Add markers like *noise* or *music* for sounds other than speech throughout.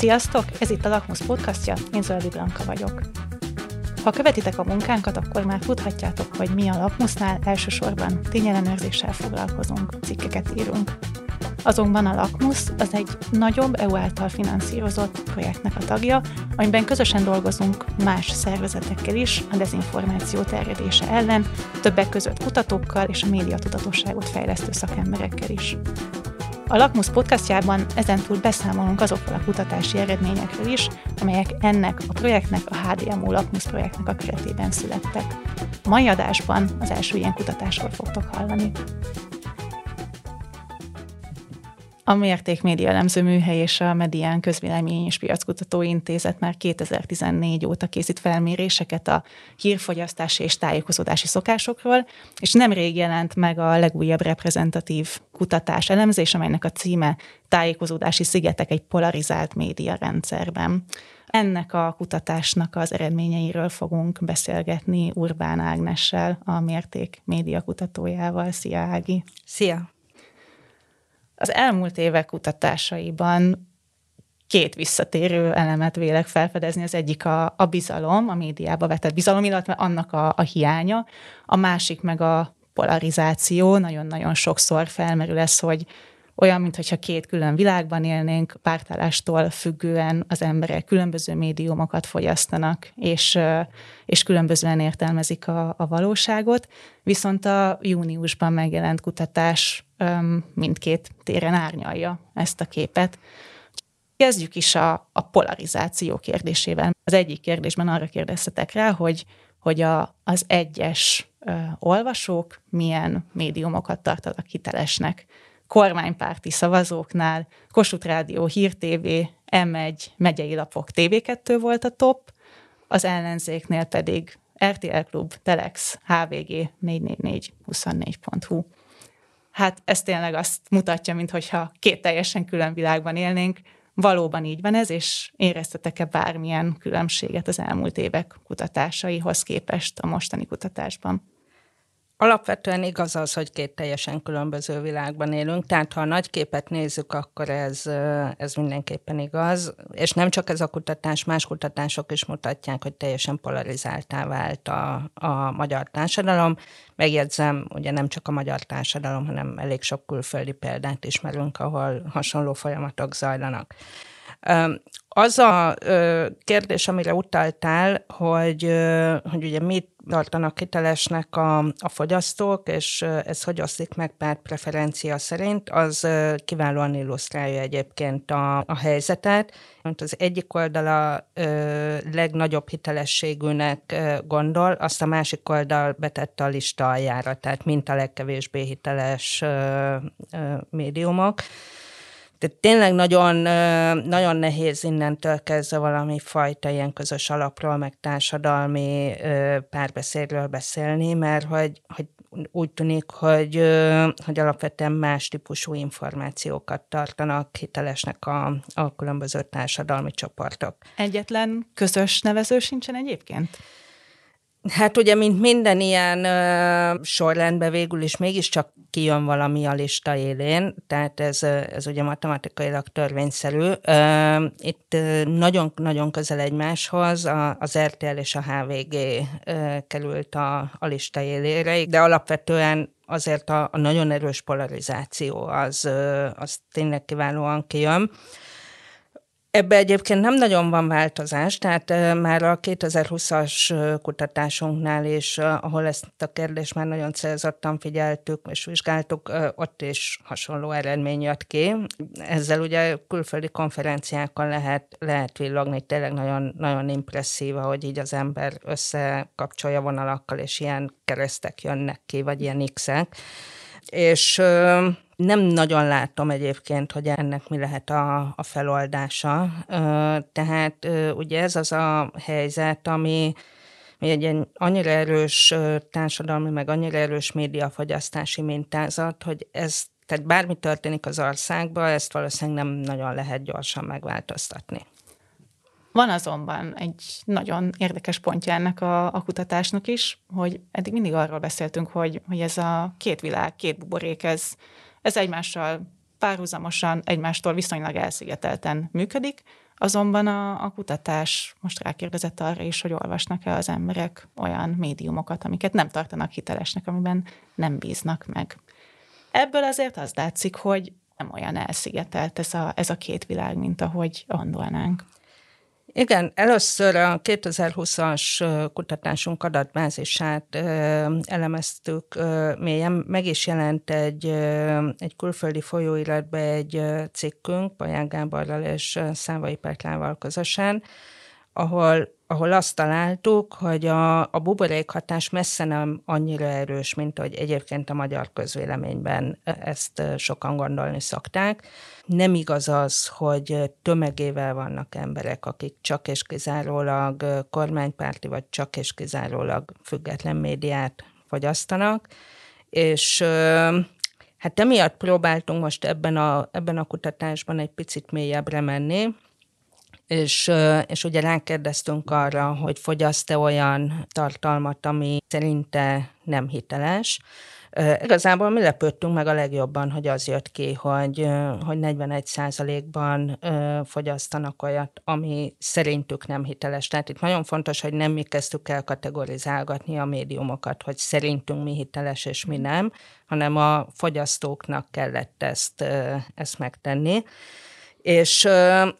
Sziasztok! Ez itt a Lakmus podcastja, én Zöldi Blanka vagyok. Ha követitek a munkánkat, akkor már tudhatjátok, hogy mi a Lakmusnál elsősorban tényellenőrzéssel foglalkozunk, cikkeket írunk. Azonban a Lakmus az egy nagyobb EU által finanszírozott projektnek a tagja, amiben közösen dolgozunk más szervezetekkel is a dezinformáció terjedése ellen, többek között kutatókkal és a médiatudatosságot fejlesztő szakemberekkel is. A Lakmus podcastjában ezentúl beszámolunk azokról a kutatási eredményekről is, amelyek ennek a projektnek, a HDMO Lakmus projektnek a keretében születtek. A mai adásban az első ilyen kutatásról fogtok hallani. A Mérték Média Elemző Műhely és a Medián Közvélemény és Piackutató Intézet már 2014 óta készít felméréseket a hírfogyasztási és tájékozódási szokásokról, és nemrég jelent meg a legújabb reprezentatív kutatás elemzés, amelynek a címe Tájékozódási szigetek egy polarizált média rendszerben. Ennek a kutatásnak az eredményeiről fogunk beszélgetni Urbán Ágnessel, a Mérték média kutatójával. Szia, Ági! Szia! Az elmúlt évek kutatásaiban két visszatérő elemet vélek felfedezni. Az egyik a, a bizalom, a médiába vetett bizalom, illetve annak a, a hiánya. A másik meg a polarizáció. Nagyon-nagyon sokszor felmerül ez, hogy olyan, mintha két külön világban élnénk, pártállástól függően az emberek különböző médiumokat fogyasztanak, és, és különbözően értelmezik a, a valóságot. Viszont a júniusban megjelent kutatás mindkét téren árnyalja ezt a képet. Kezdjük is a, a polarizáció kérdésével. Az egyik kérdésben arra kérdeztetek rá, hogy, hogy a, az egyes ö, olvasók milyen médiumokat tartanak hitelesnek. Kormánypárti szavazóknál Kossuth Rádió, Hír TV, M1, megyei lapok, TV2 volt a top, az ellenzéknél pedig RTL Klub, Telex, HVG, 444, 24.hu hát ez tényleg azt mutatja, mintha két teljesen külön világban élnénk. Valóban így van ez, és éreztetek-e bármilyen különbséget az elmúlt évek kutatásaihoz képest a mostani kutatásban? Alapvetően igaz az, hogy két teljesen különböző világban élünk, tehát ha a nagy képet nézzük, akkor ez, ez mindenképpen igaz, és nem csak ez a kutatás, más kutatások is mutatják, hogy teljesen polarizáltá vált a, a magyar társadalom. Megjegyzem, ugye nem csak a magyar társadalom, hanem elég sok külföldi példát ismerünk, ahol hasonló folyamatok zajlanak. Az a kérdés, amire utaltál, hogy, hogy ugye mit tartanak hitelesnek a, a fogyasztók, és ez hogy oszlik meg pár preferencia szerint, az kiválóan illusztrálja egyébként a, a helyzetet. Az egyik oldala ö, legnagyobb hitelességűnek gondol, azt a másik oldal betette a lista aljára, tehát mint a legkevésbé hiteles ö, ö, médiumok. Tehát tényleg nagyon, nagyon nehéz innentől kezdve valami fajta ilyen közös alapról, meg társadalmi párbeszédről beszélni, mert hogy, hogy úgy tűnik, hogy, hogy alapvetően más típusú információkat tartanak hitelesnek a, a különböző társadalmi csoportok. Egyetlen közös nevező sincsen egyébként? Hát ugye, mint minden ilyen uh, sorrendben végül is mégiscsak kijön valami a lista élén, tehát ez, ez ugye matematikailag törvényszerű. Uh, itt nagyon-nagyon közel egymáshoz a, az RTL és a HVG uh, került a, a lista élére, de alapvetően azért a, a nagyon erős polarizáció az, az tényleg kiválóan kijön. Ebbe egyébként nem nagyon van változás, tehát már a 2020-as kutatásunknál is, ahol ezt a kérdést már nagyon célzottan figyeltük és vizsgáltuk, ott is hasonló eredmény jött ki. Ezzel ugye külföldi konferenciákon lehet, lehet villogni, tényleg nagyon, nagyon impresszív, hogy így az ember összekapcsolja vonalakkal, és ilyen keresztek jönnek ki, vagy ilyen x-ek. És nem nagyon látom egyébként, hogy ennek mi lehet a, a feloldása. Tehát ugye ez az a helyzet, ami egy annyira erős társadalmi, meg annyira erős médiafogyasztási mintázat, hogy ez, tehát bármi történik az országban, ezt valószínűleg nem nagyon lehet gyorsan megváltoztatni. Van azonban egy nagyon érdekes pontja ennek a, a kutatásnak is, hogy eddig mindig arról beszéltünk, hogy, hogy ez a két világ, két buborék, ez ez egymással párhuzamosan, egymástól viszonylag elszigetelten működik. Azonban a, a kutatás most rákérdezett arra is, hogy olvasnak-e az emberek olyan médiumokat, amiket nem tartanak hitelesnek, amiben nem bíznak meg. Ebből azért az látszik, hogy nem olyan elszigetelt ez a, ez a két világ, mint ahogy gondolnánk. Igen, először a 2020-as kutatásunk adatbázisát elemeztük mélyen. Meg is jelent egy, egy külföldi folyóiratba egy cikkünk, Paján Gáborral és Szávai Petrával közösen, ahol ahol azt találtuk, hogy a, a buborékhatás messze nem annyira erős, mint hogy egyébként a magyar közvéleményben ezt sokan gondolni szokták. Nem igaz az, hogy tömegével vannak emberek, akik csak és kizárólag kormánypárti, vagy csak és kizárólag független médiát fogyasztanak, és hát emiatt próbáltunk most ebben a, ebben a kutatásban egy picit mélyebbre menni, és, és ugye rákérdeztünk arra, hogy fogyaszt-e olyan tartalmat, ami szerinte nem hiteles. Igazából mi lepődtünk meg a legjobban, hogy az jött ki, hogy, hogy 41 ban fogyasztanak olyat, ami szerintük nem hiteles. Tehát itt nagyon fontos, hogy nem mi kezdtük el kategorizálgatni a médiumokat, hogy szerintünk mi hiteles és mi nem, hanem a fogyasztóknak kellett ezt, ezt megtenni. És,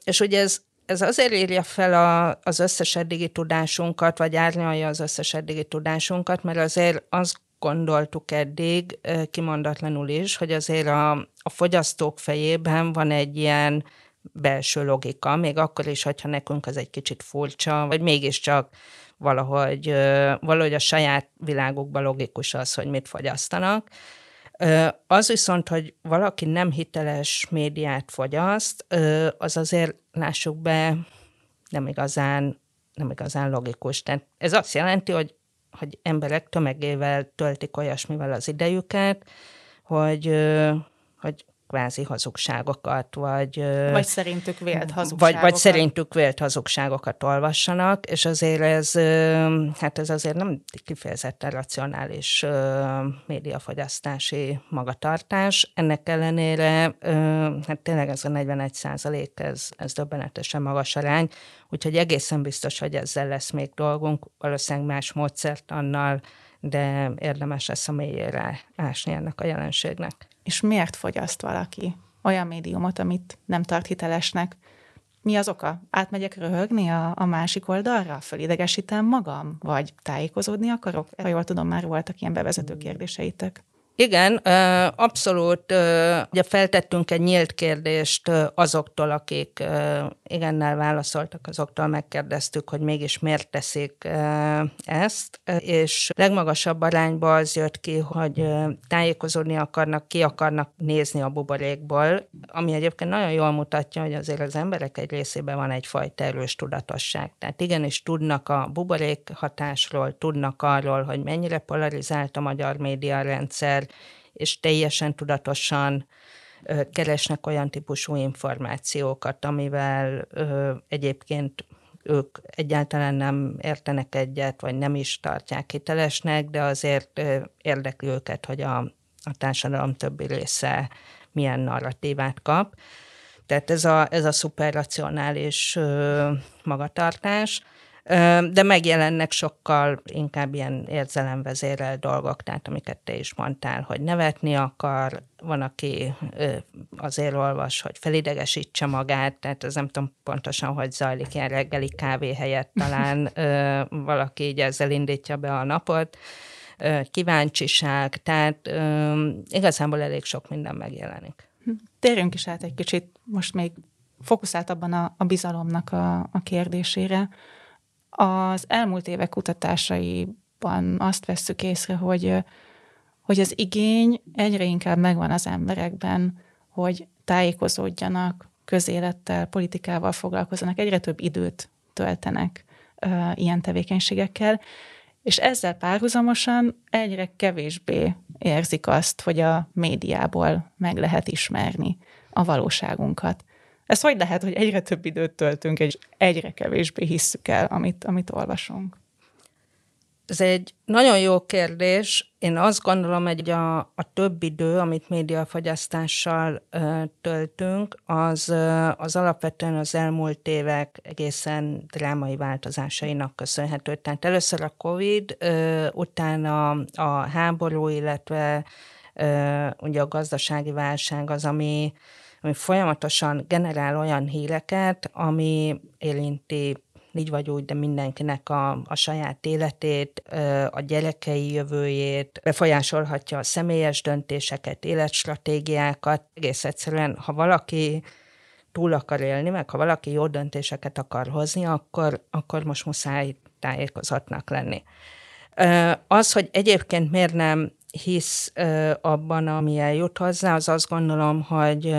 és ugye ez ez azért írja fel a, az összes eddigi tudásunkat, vagy árnyalja az összes eddigi tudásunkat, mert azért azt gondoltuk eddig, kimondatlanul is, hogy azért a, a fogyasztók fejében van egy ilyen belső logika, még akkor is, hogyha nekünk ez egy kicsit furcsa, vagy mégiscsak valahogy, valahogy a saját világukban logikus az, hogy mit fogyasztanak. Az viszont, hogy valaki nem hiteles médiát fogyaszt, az azért lássuk be, nem igazán, nem igazán logikus. Tehát ez azt jelenti, hogy, hogy emberek tömegével töltik olyasmivel az idejüket, hogy, hogy kvázi hazugságokat, vagy... Vagy szerintük vélt hazugságokat. Vagy, vagy szerintük vélt hazugságokat olvassanak, és azért ez, hát ez azért nem kifejezetten racionális médiafogyasztási magatartás. Ennek ellenére, hát tényleg ez a 41 százalék, ez, ez döbbenetesen magas arány, úgyhogy egészen biztos, hogy ezzel lesz még dolgunk, valószínűleg más módszert annal, de érdemes lesz a mélyére ásni ennek a jelenségnek és miért fogyaszt valaki olyan médiumot, amit nem tart hitelesnek. Mi az oka? Átmegyek röhögni a, a másik oldalra? Fölidegesítem magam? Vagy tájékozódni akarok? Ha jól tudom, már voltak ilyen bevezető kérdéseitek. Igen, abszolút. Ugye feltettünk egy nyílt kérdést azoktól, akik igennel válaszoltak, azoktól megkérdeztük, hogy mégis miért teszik ezt, és legmagasabb arányban az jött ki, hogy tájékozódni akarnak, ki akarnak nézni a buborékból, ami egyébként nagyon jól mutatja, hogy azért az emberek egy részében van egyfajta erős tudatosság. Tehát igenis tudnak a buborék hatásról, tudnak arról, hogy mennyire polarizált a magyar média rendszer, és teljesen tudatosan keresnek olyan típusú információkat, amivel egyébként ők egyáltalán nem értenek egyet, vagy nem is tartják hitelesnek, de azért érdekli őket, hogy a, a társadalom többi része milyen narratívát kap. Tehát ez a, ez a szuperracionális magatartás de megjelennek sokkal inkább ilyen érzelemvezérel dolgok, tehát amiket te is mondtál, hogy nevetni akar, van, aki azért olvas, hogy felidegesítse magát, tehát ez nem tudom pontosan, hogy zajlik ilyen reggeli kávé helyett talán *laughs* valaki így ezzel indítja be a napot, kíváncsiság, tehát igazából elég sok minden megjelenik. Térjünk is át egy kicsit most még fókuszáltabban a, a bizalomnak a, a kérdésére. Az elmúlt évek kutatásaiban azt vesszük észre, hogy, hogy az igény egyre inkább megvan az emberekben, hogy tájékozódjanak, közélettel, politikával foglalkozzanak, egyre több időt töltenek uh, ilyen tevékenységekkel, és ezzel párhuzamosan egyre kevésbé érzik azt, hogy a médiából meg lehet ismerni a valóságunkat. Ez hogy lehet, hogy egyre több időt töltünk, és egyre kevésbé hisszük el, amit, amit olvasunk? Ez egy nagyon jó kérdés. Én azt gondolom, hogy a, a több idő, amit médiafogyasztással ö, töltünk, az, ö, az alapvetően az elmúlt évek egészen drámai változásainak köszönhető. Tehát először a COVID, ö, utána a háború, illetve ö, ugye a gazdasági válság az, ami, ami folyamatosan generál olyan híreket, ami érinti így vagy úgy, de mindenkinek a, a saját életét, a gyerekei jövőjét, befolyásolhatja a személyes döntéseket, életstratégiákat. Egész egyszerűen, ha valaki túl akar élni, meg ha valaki jó döntéseket akar hozni, akkor, akkor most muszáj tájékozatnak lenni. Az, hogy egyébként miért nem hisz abban, ami eljut hozzá, az azt gondolom, hogy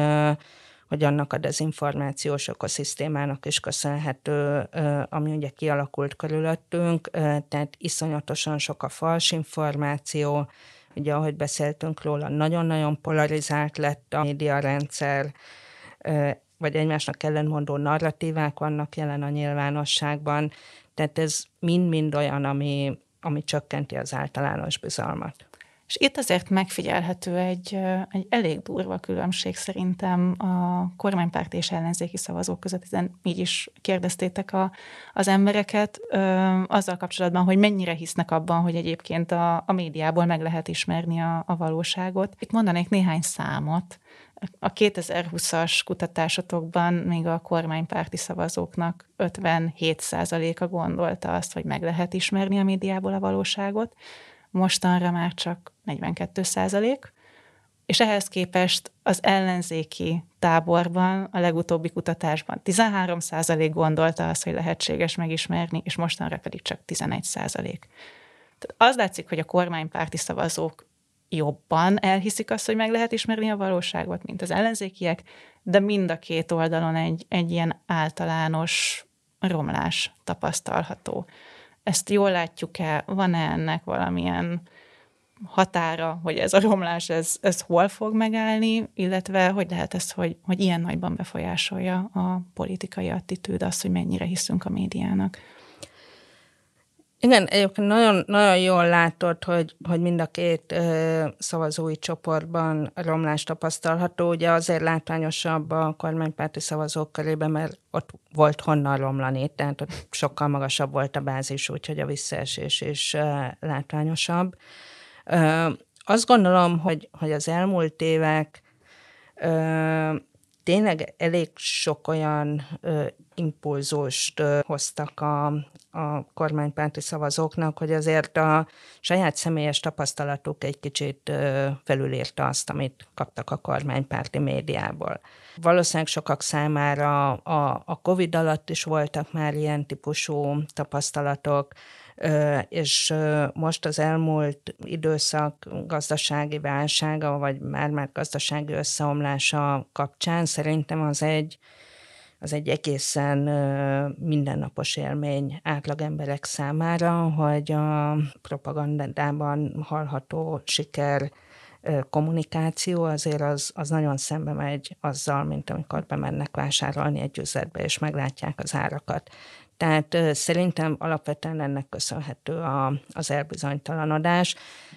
hogy annak a dezinformációs ökoszisztémának is köszönhető, ami ugye kialakult körülöttünk, tehát iszonyatosan sok a fals információ, ugye ahogy beszéltünk róla, nagyon-nagyon polarizált lett a médiarendszer, vagy egymásnak ellentmondó narratívák vannak jelen a nyilvánosságban, tehát ez mind-mind olyan, ami, ami csökkenti az általános bizalmat. És itt azért megfigyelhető egy, egy elég durva különbség szerintem a kormánypárt és ellenzéki szavazók között, hiszen így is kérdeztétek a, az embereket ö, azzal kapcsolatban, hogy mennyire hisznek abban, hogy egyébként a, a médiából meg lehet ismerni a, a valóságot. Itt mondanék néhány számot. A 2020-as kutatásotokban még a kormánypárti szavazóknak 57%-a gondolta azt, hogy meg lehet ismerni a médiából a valóságot mostanra már csak 42 százalék, és ehhez képest az ellenzéki táborban a legutóbbi kutatásban 13 százalék gondolta azt, hogy lehetséges megismerni, és mostanra pedig csak 11 százalék. Az látszik, hogy a kormánypárti szavazók jobban elhiszik azt, hogy meg lehet ismerni a valóságot, mint az ellenzékiek, de mind a két oldalon egy, egy ilyen általános romlás tapasztalható. Ezt jól látjuk-e? Van-e ennek valamilyen határa, hogy ez a romlás, ez, ez hol fog megállni, illetve hogy lehet ez, hogy, hogy ilyen nagyban befolyásolja a politikai attitűd, azt, hogy mennyire hiszünk a médiának? Igen, egyébként nagyon, nagyon jól látod, hogy, hogy mind a két ö, szavazói csoportban romlás tapasztalható. Ugye azért látványosabb a kormánypárti szavazók körében, mert ott volt honnan romlani, tehát ott sokkal magasabb volt a bázis, úgyhogy a visszaesés is ö, látványosabb. Ö, azt gondolom, hogy, hogy az elmúlt évek ö, tényleg elég sok olyan ö, impulzust ö, hoztak a, a kormánypárti szavazóknak, hogy azért a saját személyes tapasztalatuk egy kicsit ö, felülírta azt, amit kaptak a kormánypárti médiából. Valószínűleg sokak számára a, a COVID alatt is voltak már ilyen típusú tapasztalatok, és most az elmúlt időszak gazdasági válsága, vagy már-már gazdasági összeomlása kapcsán szerintem az egy, az egy egészen mindennapos élmény átlag emberek számára, hogy a propagandában hallható siker kommunikáció azért az, az nagyon szembe megy azzal, mint amikor bemennek vásárolni egy üzletbe, és meglátják az árakat. Tehát szerintem alapvetően ennek köszönhető a, az elbizonytalanodás.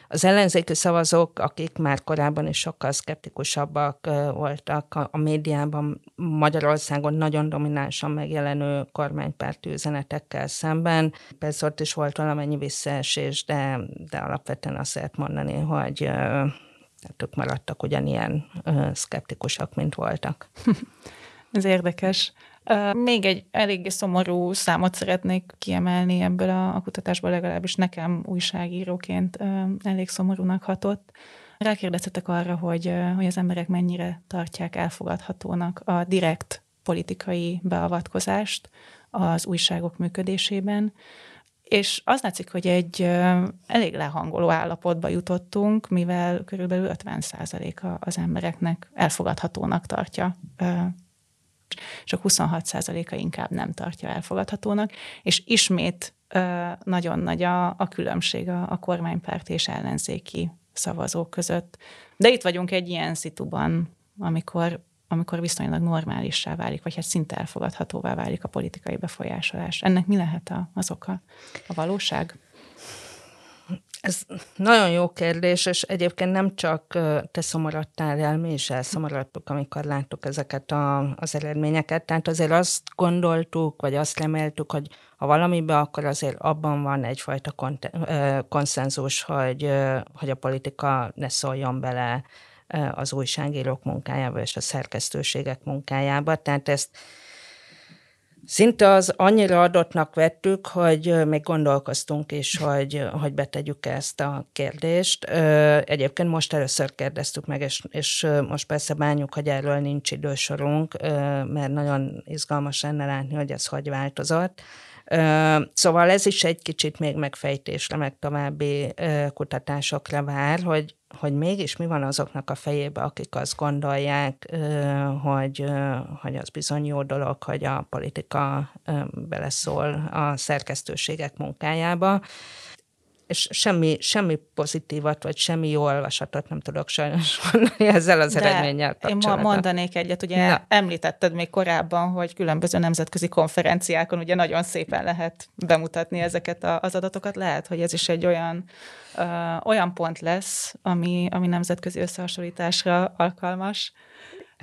Az ellenzéki szavazók, akik már korábban is sokkal szkeptikusabbak voltak a, a médiában, Magyarországon nagyon dominánsan megjelenő kormánypárti üzenetekkel szemben. Persze ott is volt valamennyi visszaesés, de, de alapvetően azt lehet mondani, hogy ők maradtak ugyanilyen szkeptikusak, mint voltak. *laughs* Ez érdekes. Még egy eléggé szomorú számot szeretnék kiemelni ebből a, kutatásból, legalábbis nekem újságíróként elég szomorúnak hatott. Rákérdeztetek arra, hogy, hogy az emberek mennyire tartják elfogadhatónak a direkt politikai beavatkozást az újságok működésében. És az látszik, hogy egy elég lehangoló állapotba jutottunk, mivel körülbelül 50% az embereknek elfogadhatónak tartja csak 26%-a inkább nem tartja elfogadhatónak, és ismét nagyon nagy a, a különbség a, a kormánypárt és ellenzéki szavazók között. De itt vagyunk egy ilyen szituban, amikor, amikor viszonylag normálissá válik, vagy hát szinte elfogadhatóvá válik a politikai befolyásolás. Ennek mi lehet a, az oka? A valóság? Ez nagyon jó kérdés, és egyébként nem csak te szomorodtál el, mi is elszomorodtuk, amikor láttuk ezeket a, az eredményeket. Tehát azért azt gondoltuk, vagy azt reméltük, hogy ha valamiben, akkor azért abban van egyfajta konszenzus, hogy, hogy a politika ne szóljon bele az újságírók munkájába és a szerkesztőségek munkájába. Tehát ezt Szinte az annyira adottnak vettük, hogy még gondolkoztunk is, hogy, hogy betegyük ezt a kérdést. Egyébként most először kérdeztük meg, és, és most persze bánjuk, hogy erről nincs idősorunk, mert nagyon izgalmas lenne látni, hogy ez hogy változott. Szóval ez is egy kicsit még megfejtésre, meg további kutatásokra vár, hogy, hogy mégis mi van azoknak a fejébe, akik azt gondolják, hogy, hogy az bizony jó dolog, hogy a politika beleszól a szerkesztőségek munkájába és semmi, semmi pozitívat, vagy semmi jó olvasatot nem tudok sajnos mondani ezzel az De eredménnyel kapcsolatban. Én mondanék egyet, ugye Na. említetted még korábban, hogy különböző nemzetközi konferenciákon ugye nagyon szépen lehet bemutatni ezeket a, az adatokat. Lehet, hogy ez is egy olyan, ö, olyan pont lesz, ami, ami nemzetközi összehasonlításra alkalmas.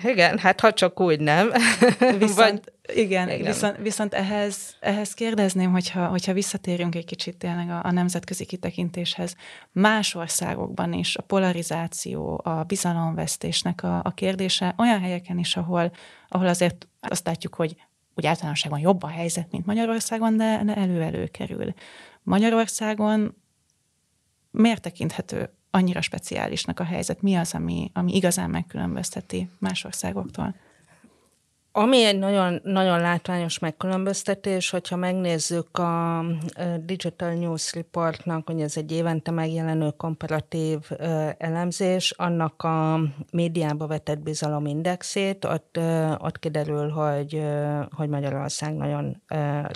Igen, hát ha csak úgy nem. *laughs* Viszont, Vagy, igen, igen. Viszont, viszont ehhez, ehhez kérdezném, hogyha, hogyha visszatérünk egy kicsit tényleg a, a nemzetközi kitekintéshez, más országokban is a polarizáció, a bizalomvesztésnek a, a kérdése olyan helyeken is, ahol, ahol azért azt látjuk, hogy úgy általánosságban jobb a helyzet, mint Magyarországon, de, elő-elő kerül. Magyarországon miért tekinthető annyira speciálisnak a helyzet? Mi az, ami, ami igazán megkülönbözteti más országoktól? Ami egy nagyon, nagyon látványos megkülönböztetés, hogyha megnézzük a Digital News Reportnak, hogy ez egy évente megjelenő komparatív elemzés, annak a médiába vetett bizalomindexét, ott, ott kiderül, hogy, hogy Magyarország nagyon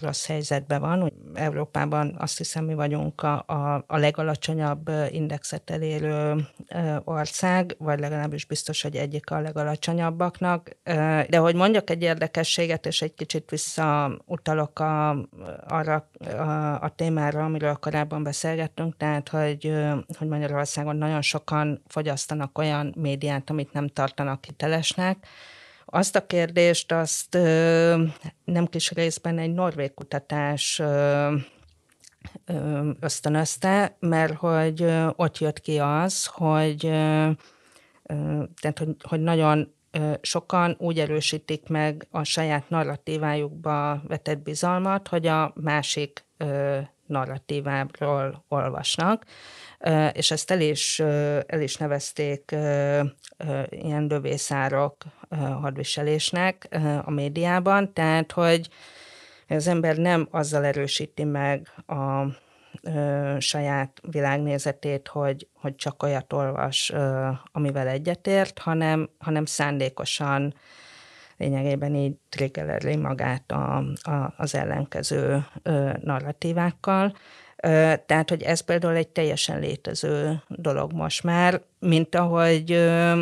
rossz helyzetben van. Európában azt hiszem, mi vagyunk a, a, a legalacsonyabb indexet elérő ország, vagy legalábbis biztos, hogy egyik a legalacsonyabbaknak. De hogy mondjak mondjak egy érdekességet, és egy kicsit visszautalok a, arra a, a témára, amiről korábban beszélgettünk, tehát, hogy, hogy Magyarországon nagyon sokan fogyasztanak olyan médiát, amit nem tartanak hitelesnek, azt a kérdést, azt nem kis részben egy norvég kutatás ösztönözte, mert hogy ott jött ki az, hogy tehát, hogy, hogy nagyon sokan úgy erősítik meg a saját narratívájukba vetett bizalmat, hogy a másik narratíváról olvasnak, és ezt el is, el is nevezték ilyen lövészárok hadviselésnek a médiában, tehát hogy az ember nem azzal erősíti meg a ö, saját világnézetét, hogy, hogy csak olyat olvas, ö, amivel egyetért, hanem, hanem szándékosan lényegében így triggereli magát a, a, az ellenkező ö, narratívákkal. Ö, tehát, hogy ez például egy teljesen létező dolog most már, mint ahogy ö,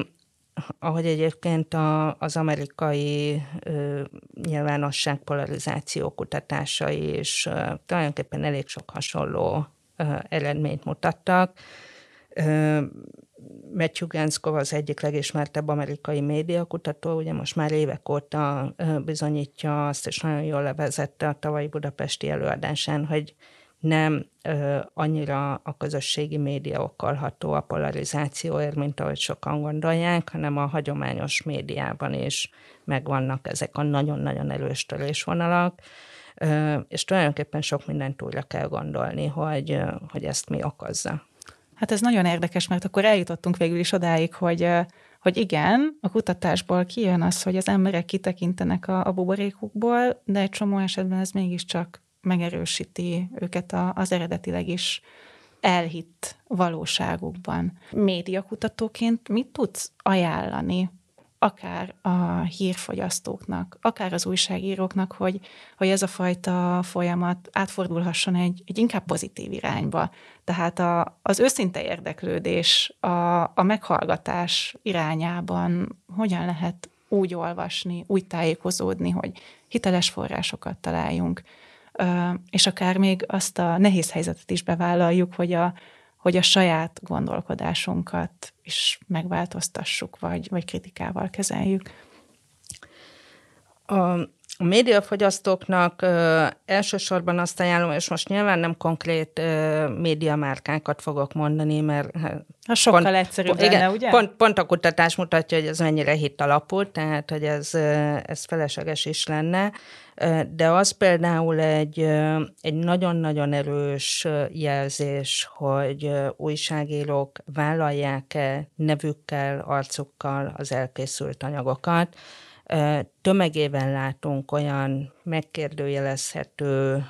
ahogy egyébként a, az amerikai ö, nyilvánosság polarizáció kutatásai is ö, tulajdonképpen elég sok hasonló ö, eredményt mutattak. Ö, Matthew Genskov az egyik legismertebb amerikai médiakutató, ugye most már évek óta bizonyítja azt, és nagyon jól levezette a tavalyi budapesti előadásán, hogy nem ö, annyira a közösségi média okolható a polarizációért, mint ahogy sokan gondolják, hanem a hagyományos médiában is megvannak ezek a nagyon-nagyon erős törésvonalak, ö, és tulajdonképpen sok mindent újra kell gondolni, hogy, hogy ezt mi okozza. Hát ez nagyon érdekes, mert akkor eljutottunk végül is odáig, hogy hogy igen, a kutatásból kijön az, hogy az emberek kitekintenek a, a buborékukból, de egy csomó esetben ez mégiscsak megerősíti őket az eredetileg is elhitt valóságukban. Médiakutatóként mit tudsz ajánlani akár a hírfogyasztóknak, akár az újságíróknak, hogy, hogy ez a fajta folyamat átfordulhasson egy, egy inkább pozitív irányba. Tehát a, az őszinte érdeklődés, a, a meghallgatás irányában hogyan lehet úgy olvasni, úgy tájékozódni, hogy hiteles forrásokat találjunk, és akár még azt a nehéz helyzetet is bevállaljuk, hogy a, hogy a saját gondolkodásunkat is megváltoztassuk, vagy, vagy kritikával kezeljük. A, a médiafogyasztóknak ö, elsősorban azt ajánlom, és most nyilván nem konkrét ö, médiamárkákat fogok mondani, mert... Ha sokkal pont, egyszerűbb igen, lenne, ugye? Pont, pont a kutatás mutatja, hogy ez mennyire hit alapú, tehát hogy ez, ez felesleges is lenne. De az például egy, egy nagyon-nagyon erős jelzés, hogy újságírók vállalják-e nevükkel, arcukkal az elkészült anyagokat, Tömegében látunk olyan megkérdőjelezhető,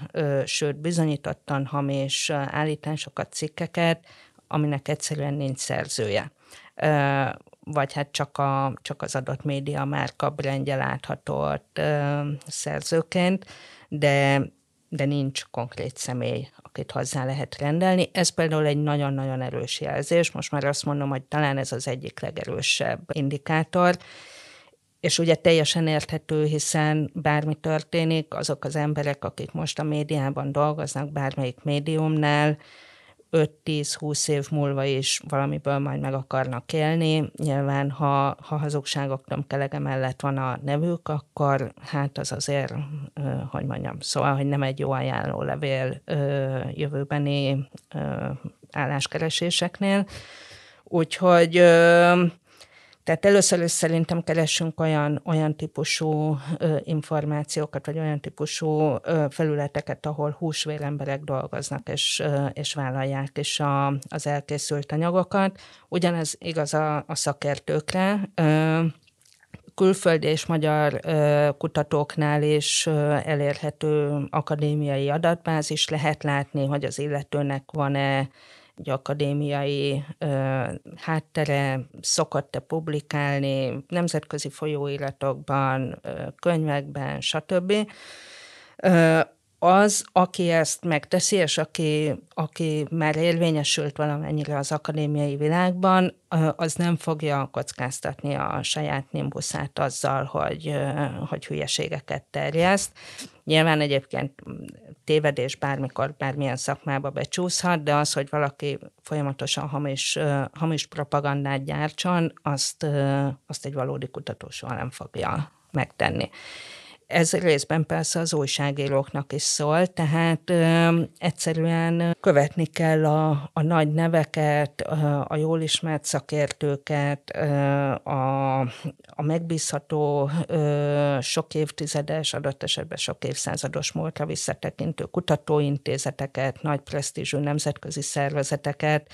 sőt bizonyítottan hamis állításokat, cikkeket, aminek egyszerűen nincs szerzője. Vagy hát csak, a, csak az adott média márka brendje látható ott szerzőként, de, de nincs konkrét személy, akit hozzá lehet rendelni. Ez például egy nagyon-nagyon erős jelzés. Most már azt mondom, hogy talán ez az egyik legerősebb indikátor, és ugye teljesen érthető, hiszen bármi történik, azok az emberek, akik most a médiában dolgoznak, bármelyik médiumnál, 5-10-20 év múlva is valamiből majd meg akarnak élni. Nyilván, ha, ha hazugságok tömkelege mellett van a nevük, akkor hát az azért, hogy mondjam, szóval, hogy nem egy jó ajánló levél jövőbeni álláskereséseknél. Úgyhogy tehát először is szerintem keresünk olyan, olyan típusú ö, információkat, vagy olyan típusú ö, felületeket, ahol húsvéremberek dolgoznak, és, ö, és vállalják is a, az elkészült anyagokat. Ugyanez igaz a, a szakértőkre. Ö, külföldi és magyar kutatóknál is elérhető akadémiai adatbázis lehet látni, hogy az illetőnek van-e egy akadémiai ö, háttere, szokott-e publikálni nemzetközi folyóiratokban, ö, könyvekben, stb. Ö, az, aki ezt megteszi, és aki, aki már érvényesült valamennyire az akadémiai világban, az nem fogja kockáztatni a saját nimbuszát azzal, hogy, hogy hülyeségeket terjeszt. Nyilván egyébként tévedés bármikor, bármilyen szakmába becsúszhat, de az, hogy valaki folyamatosan hamis, hamis propagandát gyártson, azt, azt egy valódi kutató soha nem fogja megtenni. Ez részben persze az újságíróknak is szól, tehát ö, egyszerűen követni kell a, a nagy neveket, a, a jól ismert szakértőket, a, a megbízható ö, sok évtizedes, adott esetben sok évszázados múltra visszatekintő kutatóintézeteket, nagy presztízsű nemzetközi szervezeteket,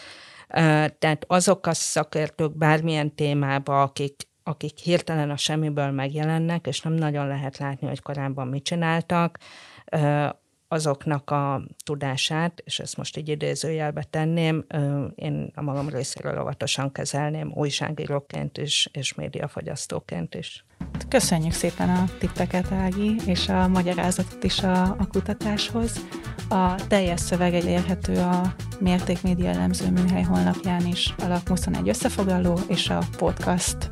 tehát azok a szakértők bármilyen témába, akik akik hirtelen a semmiből megjelennek, és nem nagyon lehet látni, hogy korábban mit csináltak, azoknak a tudását, és ezt most így idézőjelbe tenném, én a magam részéről óvatosan kezelném újságíróként is, és médiafogyasztóként is. Köszönjük szépen a tippeket, Ági, és a magyarázatot is a, a kutatáshoz. A teljes szöveg elérhető a Mérték Média Elemző Műhely honlapján is, a LAK 21 összefoglaló, és a podcast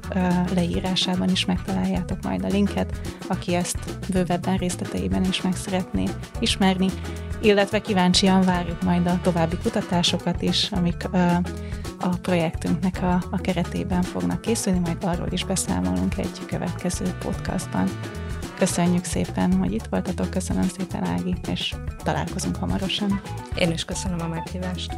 leírásában is megtaláljátok majd a linket, aki ezt bővebben részleteiben is meg szeretné ismerni, illetve kíváncsian várjuk majd a további kutatásokat is, amik a projektünknek a, a keretében fognak készülni, majd arról is beszámolunk egy következő podcastban. Köszönjük szépen, hogy itt voltatok, köszönöm szépen Ági, és találkozunk hamarosan. Én is köszönöm a meghívást.